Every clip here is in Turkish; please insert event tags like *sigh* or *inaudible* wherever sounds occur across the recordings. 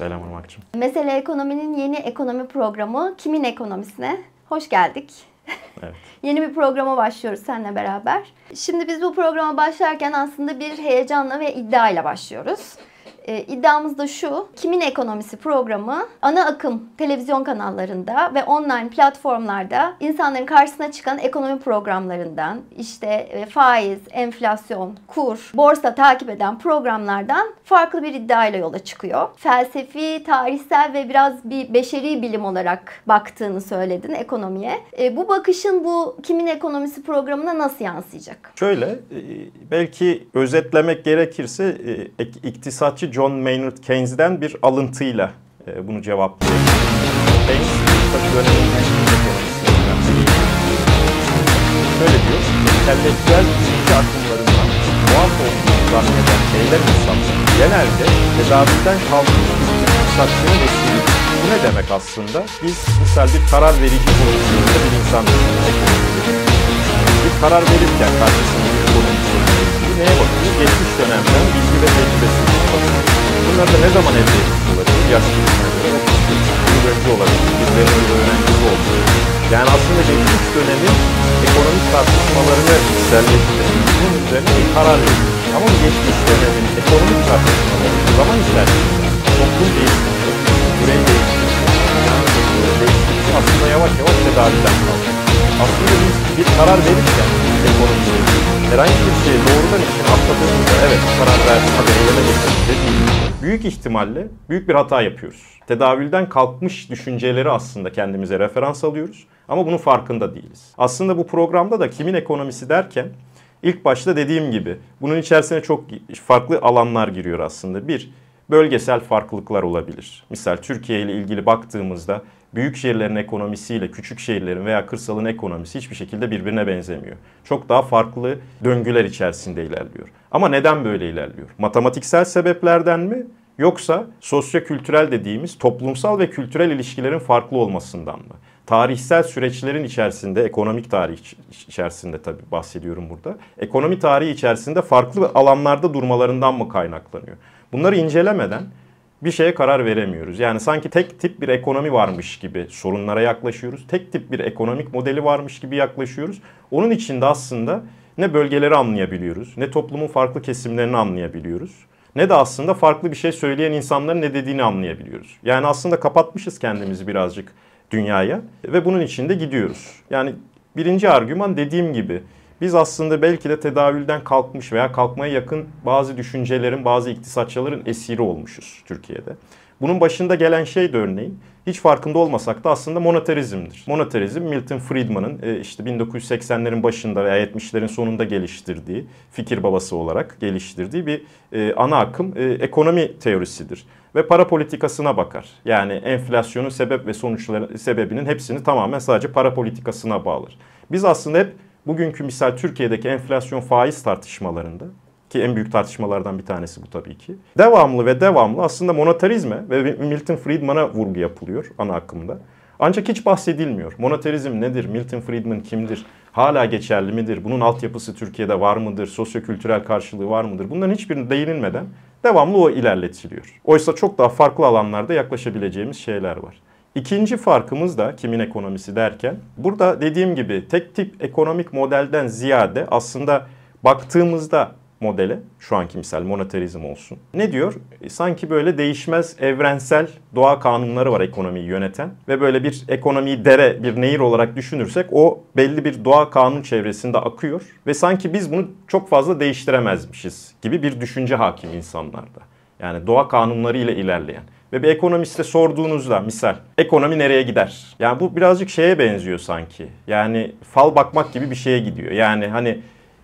Selam Irmak'cığım. Mesele Ekonomi'nin yeni ekonomi programı Kimin Ekonomisine? Hoş geldik. Evet. *laughs* Yeni bir programa başlıyoruz seninle beraber. Şimdi biz bu programa başlarken aslında bir heyecanla ve iddiayla başlıyoruz. E, iddiamız da şu, Kimin Ekonomisi programı ana akım televizyon kanallarında ve online platformlarda insanların karşısına çıkan ekonomi programlarından, işte e, faiz, enflasyon, kur, borsa takip eden programlardan farklı bir iddiayla yola çıkıyor. Felsefi, tarihsel ve biraz bir beşeri bilim olarak baktığını söyledin ekonomiye. E, bu bakışın bu Kimin Ekonomisi programına nasıl yansıyacak? Şöyle, e, belki özetlemek gerekirse e, iktisatçı John Maynard Keynes'den bir alıntıyla e, bunu cevaplayabilirim. Keynes Şöyle diyor, entelektüel düşünce akımlarından muaf olduğunu zanneden eylem insanlar genelde tedaviden kalmış bir vesilidir. Bu ne demek aslında? Biz misal bir karar verici pozisyonunda bir insan bir karar verirken karşısında bir konu neye bakıyor? Bunlar da ne zaman etmiş olabilir? Yaş göre yıl önce olabilir. Birilerinin öğrencisi olabilir. Yani aslında geçmiş dönemin ekonomik tartışmalarını içselleştirip bunun üzerine bir karar veriyor. Ama geçmiş dönemin ekonomik tartışmaları zaman içerisinde toplum değiştikçe, birey değiştikçe, yani değiştikçe aslında yavaş yavaş tedaviden kalkıyor. Aslında biz bir karar verirken ekonomide herhangi bir şey doğrudan için atladığımızda evet karar verdik hadi eyleme geçelim dediğimizde büyük ihtimalle büyük bir hata yapıyoruz. Tedavülden kalkmış düşünceleri aslında kendimize referans alıyoruz ama bunun farkında değiliz. Aslında bu programda da kimin ekonomisi derken ilk başta dediğim gibi bunun içerisine çok farklı alanlar giriyor aslında. Bir, bölgesel farklılıklar olabilir. Misal Türkiye ile ilgili baktığımızda büyük şehirlerin ekonomisiyle küçük şehirlerin veya kırsalın ekonomisi hiçbir şekilde birbirine benzemiyor. Çok daha farklı döngüler içerisinde ilerliyor. Ama neden böyle ilerliyor? Matematiksel sebeplerden mi? Yoksa sosyo-kültürel dediğimiz toplumsal ve kültürel ilişkilerin farklı olmasından mı? Tarihsel süreçlerin içerisinde, ekonomik tarih içerisinde tabii bahsediyorum burada. Ekonomi tarihi içerisinde farklı alanlarda durmalarından mı kaynaklanıyor? Bunları incelemeden bir şeye karar veremiyoruz. Yani sanki tek tip bir ekonomi varmış gibi sorunlara yaklaşıyoruz. Tek tip bir ekonomik modeli varmış gibi yaklaşıyoruz. Onun için de aslında ne bölgeleri anlayabiliyoruz, ne toplumun farklı kesimlerini anlayabiliyoruz. Ne de aslında farklı bir şey söyleyen insanların ne dediğini anlayabiliyoruz. Yani aslında kapatmışız kendimizi birazcık dünyaya ve bunun içinde gidiyoruz. Yani birinci argüman dediğim gibi biz aslında belki de tedavülden kalkmış veya kalkmaya yakın bazı düşüncelerin, bazı iktisatçıların esiri olmuşuz Türkiye'de. Bunun başında gelen şey de örneğin hiç farkında olmasak da aslında moneterizmdir. Moneterizm Milton Friedman'ın e, işte 1980'lerin başında veya 70'lerin sonunda geliştirdiği, fikir babası olarak geliştirdiği bir e, ana akım e, ekonomi teorisidir. Ve para politikasına bakar. Yani enflasyonun sebep ve sonuçları sebebinin hepsini tamamen sadece para politikasına bağlar. Biz aslında hep bugünkü misal Türkiye'deki enflasyon faiz tartışmalarında ki en büyük tartışmalardan bir tanesi bu tabii ki. Devamlı ve devamlı aslında monetarizme ve Milton Friedman'a vurgu yapılıyor ana akımda. Ancak hiç bahsedilmiyor. Monetarizm nedir? Milton Friedman kimdir? Hala geçerli midir? Bunun altyapısı Türkiye'de var mıdır? Sosyokültürel karşılığı var mıdır? Bunların hiçbirine değinilmeden devamlı o ilerletiliyor. Oysa çok daha farklı alanlarda yaklaşabileceğimiz şeyler var. İkinci farkımız da kimin ekonomisi derken burada dediğim gibi tek tip ekonomik modelden ziyade aslında baktığımızda modele şu anki misal monetarizm olsun. Ne diyor? E, sanki böyle değişmez evrensel doğa kanunları var ekonomiyi yöneten ve böyle bir ekonomiyi dere, bir nehir olarak düşünürsek o belli bir doğa kanun çevresinde akıyor ve sanki biz bunu çok fazla değiştiremezmişiz gibi bir düşünce hakim insanlarda. Yani doğa kanunları ile ilerleyen. Ve bir ekonomiste sorduğunuzda misal ekonomi nereye gider? Yani bu birazcık şeye benziyor sanki. Yani fal bakmak gibi bir şeye gidiyor. Yani hani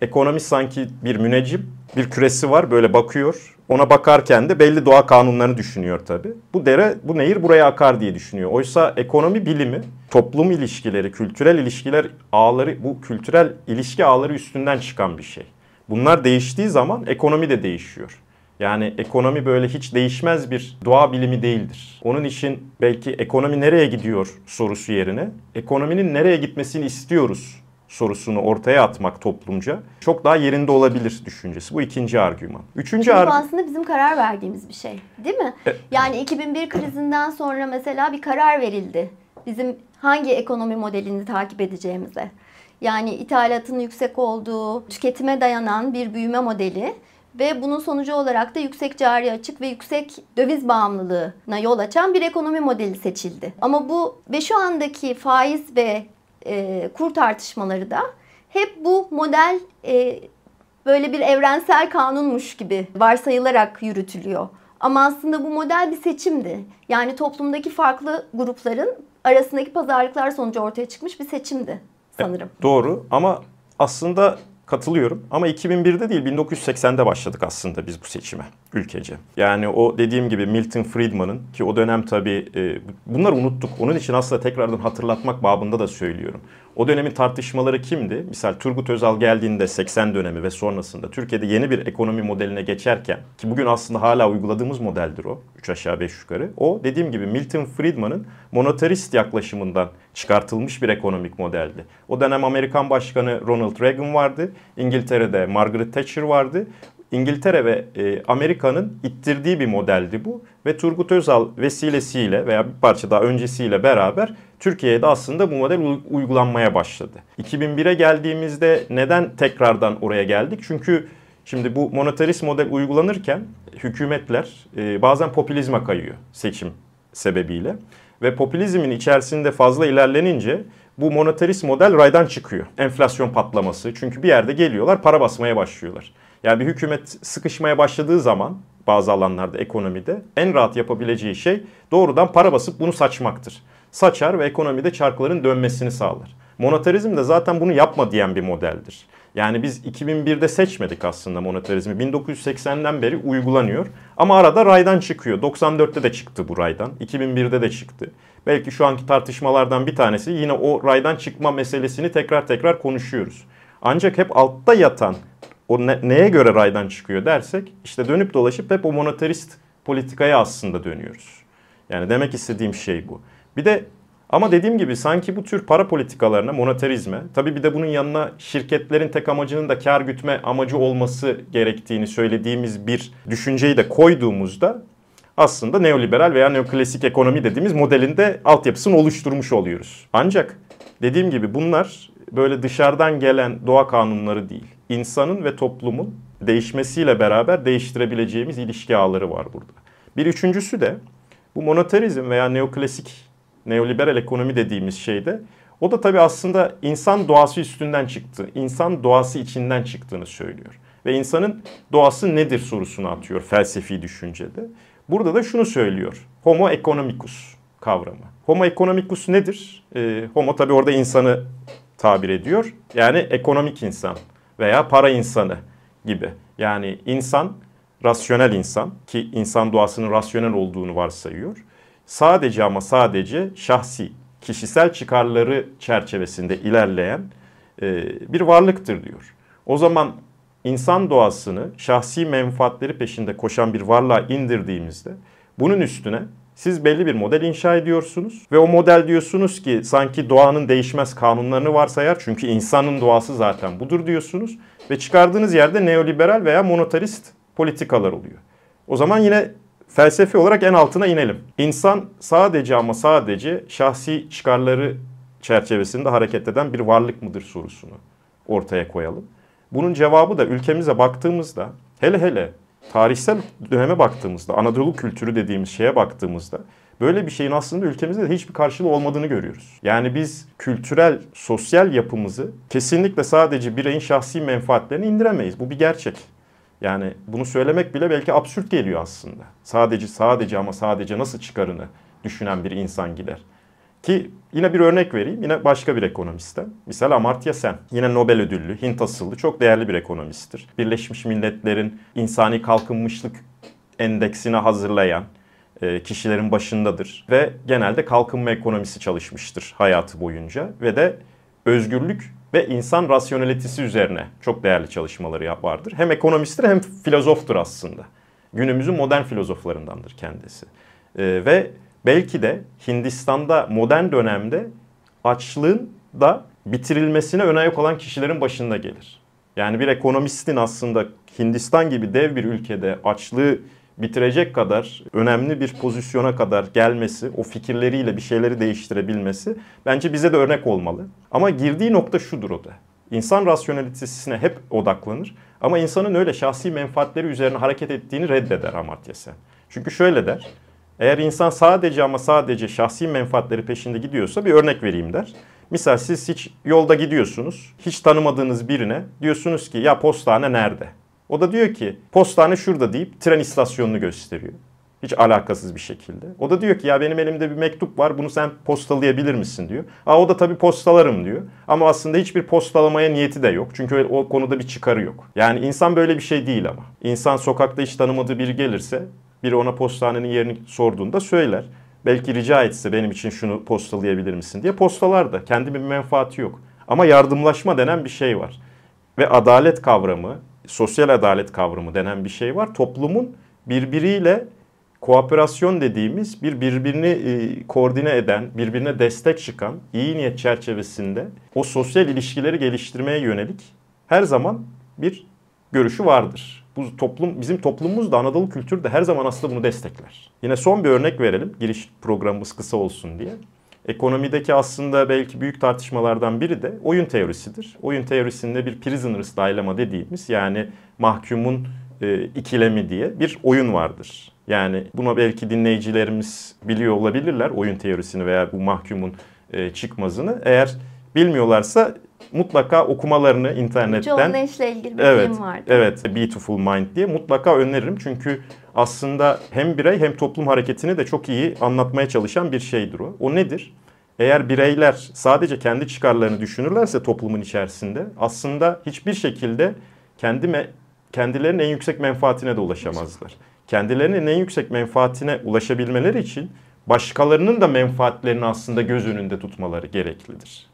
ekonomi sanki bir müneccim, bir küresi var böyle bakıyor. Ona bakarken de belli doğa kanunlarını düşünüyor tabii. Bu dere, bu nehir buraya akar diye düşünüyor. Oysa ekonomi bilimi, toplum ilişkileri, kültürel ilişkiler ağları, bu kültürel ilişki ağları üstünden çıkan bir şey. Bunlar değiştiği zaman ekonomi de değişiyor. Yani ekonomi böyle hiç değişmez bir doğa bilimi değildir. Onun için belki ekonomi nereye gidiyor sorusu yerine ekonominin nereye gitmesini istiyoruz sorusunu ortaya atmak toplumca çok daha yerinde olabilir düşüncesi. Bu ikinci argüman. Üçüncü Çünkü argüman... aslında bizim karar verdiğimiz bir şey. Değil mi? E- Yani 2001 krizinden sonra mesela bir karar verildi. Bizim hangi ekonomi modelini takip edeceğimize. Yani ithalatın yüksek olduğu, tüketime dayanan bir büyüme modeli ve bunun sonucu olarak da yüksek cari açık ve yüksek döviz bağımlılığına yol açan bir ekonomi modeli seçildi. Ama bu ve şu andaki faiz ve e, kur tartışmaları da hep bu model e, böyle bir evrensel kanunmuş gibi varsayılarak yürütülüyor. Ama aslında bu model bir seçimdi. Yani toplumdaki farklı grupların arasındaki pazarlıklar sonucu ortaya çıkmış bir seçimdi sanırım. Doğru ama aslında katılıyorum. Ama 2001'de değil 1980'de başladık aslında biz bu seçime ülkece. Yani o dediğim gibi Milton Friedman'ın ki o dönem tabii e, bunları unuttuk. Onun için aslında tekrardan hatırlatmak babında da söylüyorum. O dönemin tartışmaları kimdi? Misal Turgut Özal geldiğinde 80 dönemi ve sonrasında Türkiye'de yeni bir ekonomi modeline geçerken ki bugün aslında hala uyguladığımız modeldir o. 3 aşağı 5 yukarı. O dediğim gibi Milton Friedman'ın monetarist yaklaşımından çıkartılmış bir ekonomik modeldi. O dönem Amerikan Başkanı Ronald Reagan vardı. İngiltere'de Margaret Thatcher vardı. İngiltere ve e, Amerika'nın ittirdiği bir modeldi bu ve Turgut Özal vesilesiyle veya bir parça daha öncesiyle beraber Türkiye'de aslında bu model uygulanmaya başladı. 2001'e geldiğimizde neden tekrardan oraya geldik? Çünkü şimdi bu monetarist model uygulanırken hükümetler e, bazen popülizme kayıyor seçim sebebiyle ve popülizmin içerisinde fazla ilerlenince bu monetarist model raydan çıkıyor. Enflasyon patlaması. Çünkü bir yerde geliyorlar para basmaya başlıyorlar. Yani bir hükümet sıkışmaya başladığı zaman bazı alanlarda ekonomide en rahat yapabileceği şey doğrudan para basıp bunu saçmaktır. Saçar ve ekonomide çarkların dönmesini sağlar. Monetarizm de zaten bunu yapma diyen bir modeldir. Yani biz 2001'de seçmedik aslında monetarizmi. 1980'den beri uygulanıyor. Ama arada raydan çıkıyor. 94'te de çıktı bu raydan. 2001'de de çıktı. Belki şu anki tartışmalardan bir tanesi yine o raydan çıkma meselesini tekrar tekrar konuşuyoruz. Ancak hep altta yatan o ne, neye göre raydan çıkıyor dersek işte dönüp dolaşıp hep o monetarist politikaya aslında dönüyoruz. Yani demek istediğim şey bu. Bir de ama dediğim gibi sanki bu tür para politikalarına, monetarizme, tabii bir de bunun yanına şirketlerin tek amacının da kar gütme amacı olması gerektiğini söylediğimiz bir düşünceyi de koyduğumuzda aslında neoliberal veya neoklasik ekonomi dediğimiz modelinde altyapısını oluşturmuş oluyoruz. Ancak dediğim gibi bunlar böyle dışarıdan gelen doğa kanunları değil. İnsanın ve toplumun değişmesiyle beraber değiştirebileceğimiz ilişki ağları var burada. Bir üçüncüsü de bu monetarizm veya neoklasik neoliberal ekonomi dediğimiz şeyde o da tabii aslında insan doğası üstünden çıktı. İnsan doğası içinden çıktığını söylüyor. Ve insanın doğası nedir sorusunu atıyor felsefi düşüncede. Burada da şunu söylüyor. Homo economicus kavramı. Homo economicus nedir? E, homo tabii orada insanı tabir ediyor. Yani ekonomik insan veya para insanı gibi. Yani insan, rasyonel insan ki insan doğasının rasyonel olduğunu varsayıyor sadece ama sadece şahsi, kişisel çıkarları çerçevesinde ilerleyen e, bir varlıktır diyor. O zaman insan doğasını şahsi menfaatleri peşinde koşan bir varlığa indirdiğimizde bunun üstüne siz belli bir model inşa ediyorsunuz ve o model diyorsunuz ki sanki doğanın değişmez kanunlarını varsayar çünkü insanın doğası zaten budur diyorsunuz ve çıkardığınız yerde neoliberal veya monotarist politikalar oluyor. O zaman yine felsefi olarak en altına inelim. İnsan sadece ama sadece şahsi çıkarları çerçevesinde hareket eden bir varlık mıdır sorusunu ortaya koyalım. Bunun cevabı da ülkemize baktığımızda hele hele tarihsel döneme baktığımızda Anadolu kültürü dediğimiz şeye baktığımızda böyle bir şeyin aslında ülkemizde de hiçbir karşılığı olmadığını görüyoruz. Yani biz kültürel, sosyal yapımızı kesinlikle sadece bireyin şahsi menfaatlerini indiremeyiz. Bu bir gerçek. Yani bunu söylemek bile belki absürt geliyor aslında. Sadece sadece ama sadece nasıl çıkarını düşünen bir insan gider. Ki yine bir örnek vereyim. Yine başka bir ekonomistten. Misal Amartya Sen. Yine Nobel ödüllü, Hint asıllı çok değerli bir ekonomisttir. Birleşmiş Milletler'in insani kalkınmışlık endeksini hazırlayan e, kişilerin başındadır. Ve genelde kalkınma ekonomisi çalışmıştır hayatı boyunca. Ve de özgürlük ve insan rasyonelitesi üzerine çok değerli çalışmaları vardır. Hem ekonomisttir hem filozoftur aslında. Günümüzün modern filozoflarındandır kendisi. Ee, ve belki de Hindistan'da modern dönemde açlığın da bitirilmesine ön ayak olan kişilerin başında gelir. Yani bir ekonomistin aslında Hindistan gibi dev bir ülkede açlığı bitirecek kadar önemli bir pozisyona kadar gelmesi, o fikirleriyle bir şeyleri değiştirebilmesi bence bize de örnek olmalı. Ama girdiği nokta şudur o da. İnsan rasyonelitesine hep odaklanır ama insanın öyle şahsi menfaatleri üzerine hareket ettiğini reddeder Amartya Sen. Çünkü şöyle der. Eğer insan sadece ama sadece şahsi menfaatleri peşinde gidiyorsa bir örnek vereyim der. Misal siz hiç yolda gidiyorsunuz. Hiç tanımadığınız birine diyorsunuz ki ya postane nerede? O da diyor ki postane şurada deyip tren istasyonunu gösteriyor. Hiç alakasız bir şekilde. O da diyor ki ya benim elimde bir mektup var bunu sen postalayabilir misin diyor. Aa o da tabii postalarım diyor. Ama aslında hiçbir postalamaya niyeti de yok. Çünkü o konuda bir çıkarı yok. Yani insan böyle bir şey değil ama. İnsan sokakta hiç tanımadığı biri gelirse biri ona postanenin yerini sorduğunda söyler. Belki rica etse benim için şunu postalayabilir misin diye postalar da. Kendi bir menfaati yok. Ama yardımlaşma denen bir şey var. Ve adalet kavramı, sosyal adalet kavramı denen bir şey var. Toplumun birbiriyle kooperasyon dediğimiz bir birbirini e, koordine eden, birbirine destek çıkan iyi niyet çerçevesinde o sosyal ilişkileri geliştirmeye yönelik her zaman bir görüşü vardır. Bu toplum bizim toplumumuz da Anadolu kültürü de her zaman aslında bunu destekler. Yine son bir örnek verelim. Giriş programımız kısa olsun diye. Ekonomideki aslında belki büyük tartışmalardan biri de oyun teorisidir. Oyun teorisinde bir prisoner's dilemma dediğimiz yani mahkumun e, ikilemi diye bir oyun vardır. Yani buna belki dinleyicilerimiz biliyor olabilirler oyun teorisini veya bu mahkumun e, çıkmazını. Eğer bilmiyorlarsa mutlaka okumalarını internetten... John Nash'le ilgili bir evet, film vardı. Evet, Beautiful Mind diye mutlaka öneririm. Çünkü aslında hem birey hem toplum hareketini de çok iyi anlatmaya çalışan bir şeydir o. O nedir? Eğer bireyler sadece kendi çıkarlarını düşünürlerse toplumun içerisinde aslında hiçbir şekilde kendi kendilerinin en yüksek menfaatine de ulaşamazlar. Kendilerinin en yüksek menfaatine ulaşabilmeleri için başkalarının da menfaatlerini aslında göz önünde tutmaları gereklidir.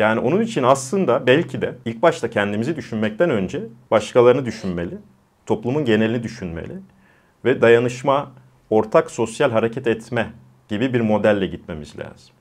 Yani onun için aslında belki de ilk başta kendimizi düşünmekten önce başkalarını düşünmeli, toplumun genelini düşünmeli ve dayanışma, ortak sosyal hareket etme gibi bir modelle gitmemiz lazım.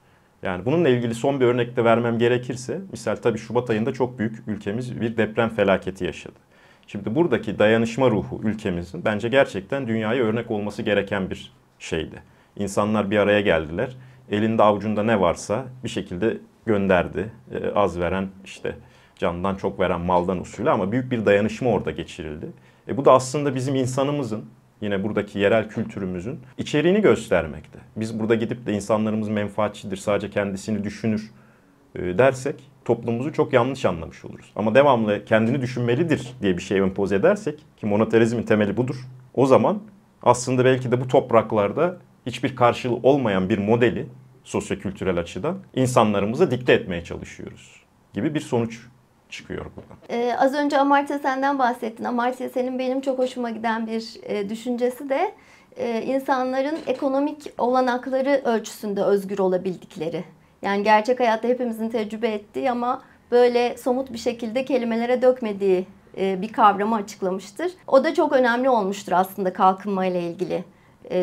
Yani bununla ilgili son bir örnek de vermem gerekirse, misal tabii Şubat ayında çok büyük ülkemiz bir deprem felaketi yaşadı. Şimdi buradaki dayanışma ruhu ülkemizin bence gerçekten dünyaya örnek olması gereken bir şeydi. İnsanlar bir araya geldiler. Elinde avucunda ne varsa bir şekilde gönderdi. Ee, az veren işte candan çok veren maldan usulü ama büyük bir dayanışma orada geçirildi. E bu da aslında bizim insanımızın yine buradaki yerel kültürümüzün içeriğini göstermekte. Biz burada gidip de insanlarımız menfaatçidir, sadece kendisini düşünür e, dersek toplumumuzu çok yanlış anlamış oluruz. Ama devamlı kendini düşünmelidir diye bir şey empoze edersek ki monoterizmin temeli budur. O zaman aslında belki de bu topraklarda hiçbir karşılığı olmayan bir modeli sosyokültürel açıdan insanlarımıza dikte etmeye çalışıyoruz gibi bir sonuç çıkıyor buradan. Ee, az önce Amartya senden bahsettin. Amartya senin benim çok hoşuma giden bir e, düşüncesi de e, insanların ekonomik olanakları ölçüsünde özgür olabildikleri. Yani gerçek hayatta hepimizin tecrübe ettiği ama böyle somut bir şekilde kelimelere dökmediği e, bir kavramı açıklamıştır. O da çok önemli olmuştur aslında kalkınma ile ilgili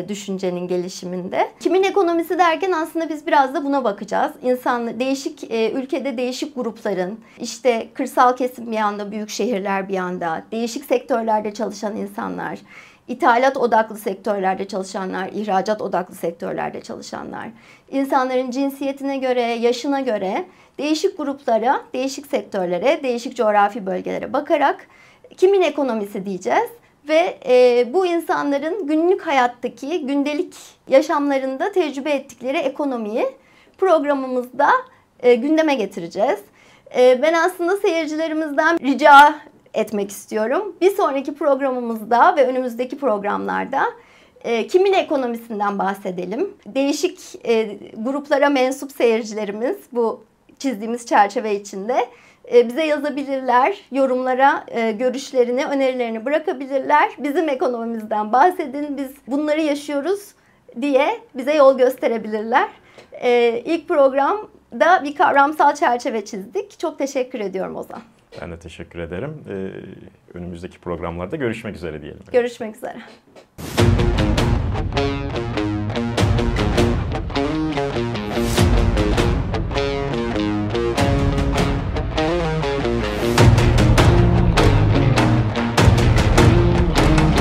düşüncenin gelişiminde. Kimin ekonomisi derken aslında biz biraz da buna bakacağız. İnsan değişik e, ülkede değişik grupların işte kırsal kesim bir yanda, büyük şehirler bir yanda, değişik sektörlerde çalışan insanlar, ithalat odaklı sektörlerde çalışanlar, ihracat odaklı sektörlerde çalışanlar, insanların cinsiyetine göre, yaşına göre değişik gruplara, değişik sektörlere, değişik coğrafi bölgelere bakarak kimin ekonomisi diyeceğiz ve e, bu insanların günlük hayattaki gündelik yaşamlarında tecrübe ettikleri ekonomiyi programımızda e, gündeme getireceğiz. E, ben aslında seyircilerimizden rica etmek istiyorum. Bir sonraki programımızda ve önümüzdeki programlarda e, kimin ekonomisinden bahsedelim. Değişik e, gruplara mensup seyircilerimiz bu çizdiğimiz çerçeve içinde bize yazabilirler, yorumlara e, görüşlerini, önerilerini bırakabilirler. Bizim ekonomimizden bahsedin, biz bunları yaşıyoruz diye bize yol gösterebilirler. E, ilk programda bir kavramsal çerçeve çizdik. Çok teşekkür ediyorum Ozan. Ben de teşekkür ederim. Önümüzdeki programlarda görüşmek üzere diyelim. Görüşmek üzere.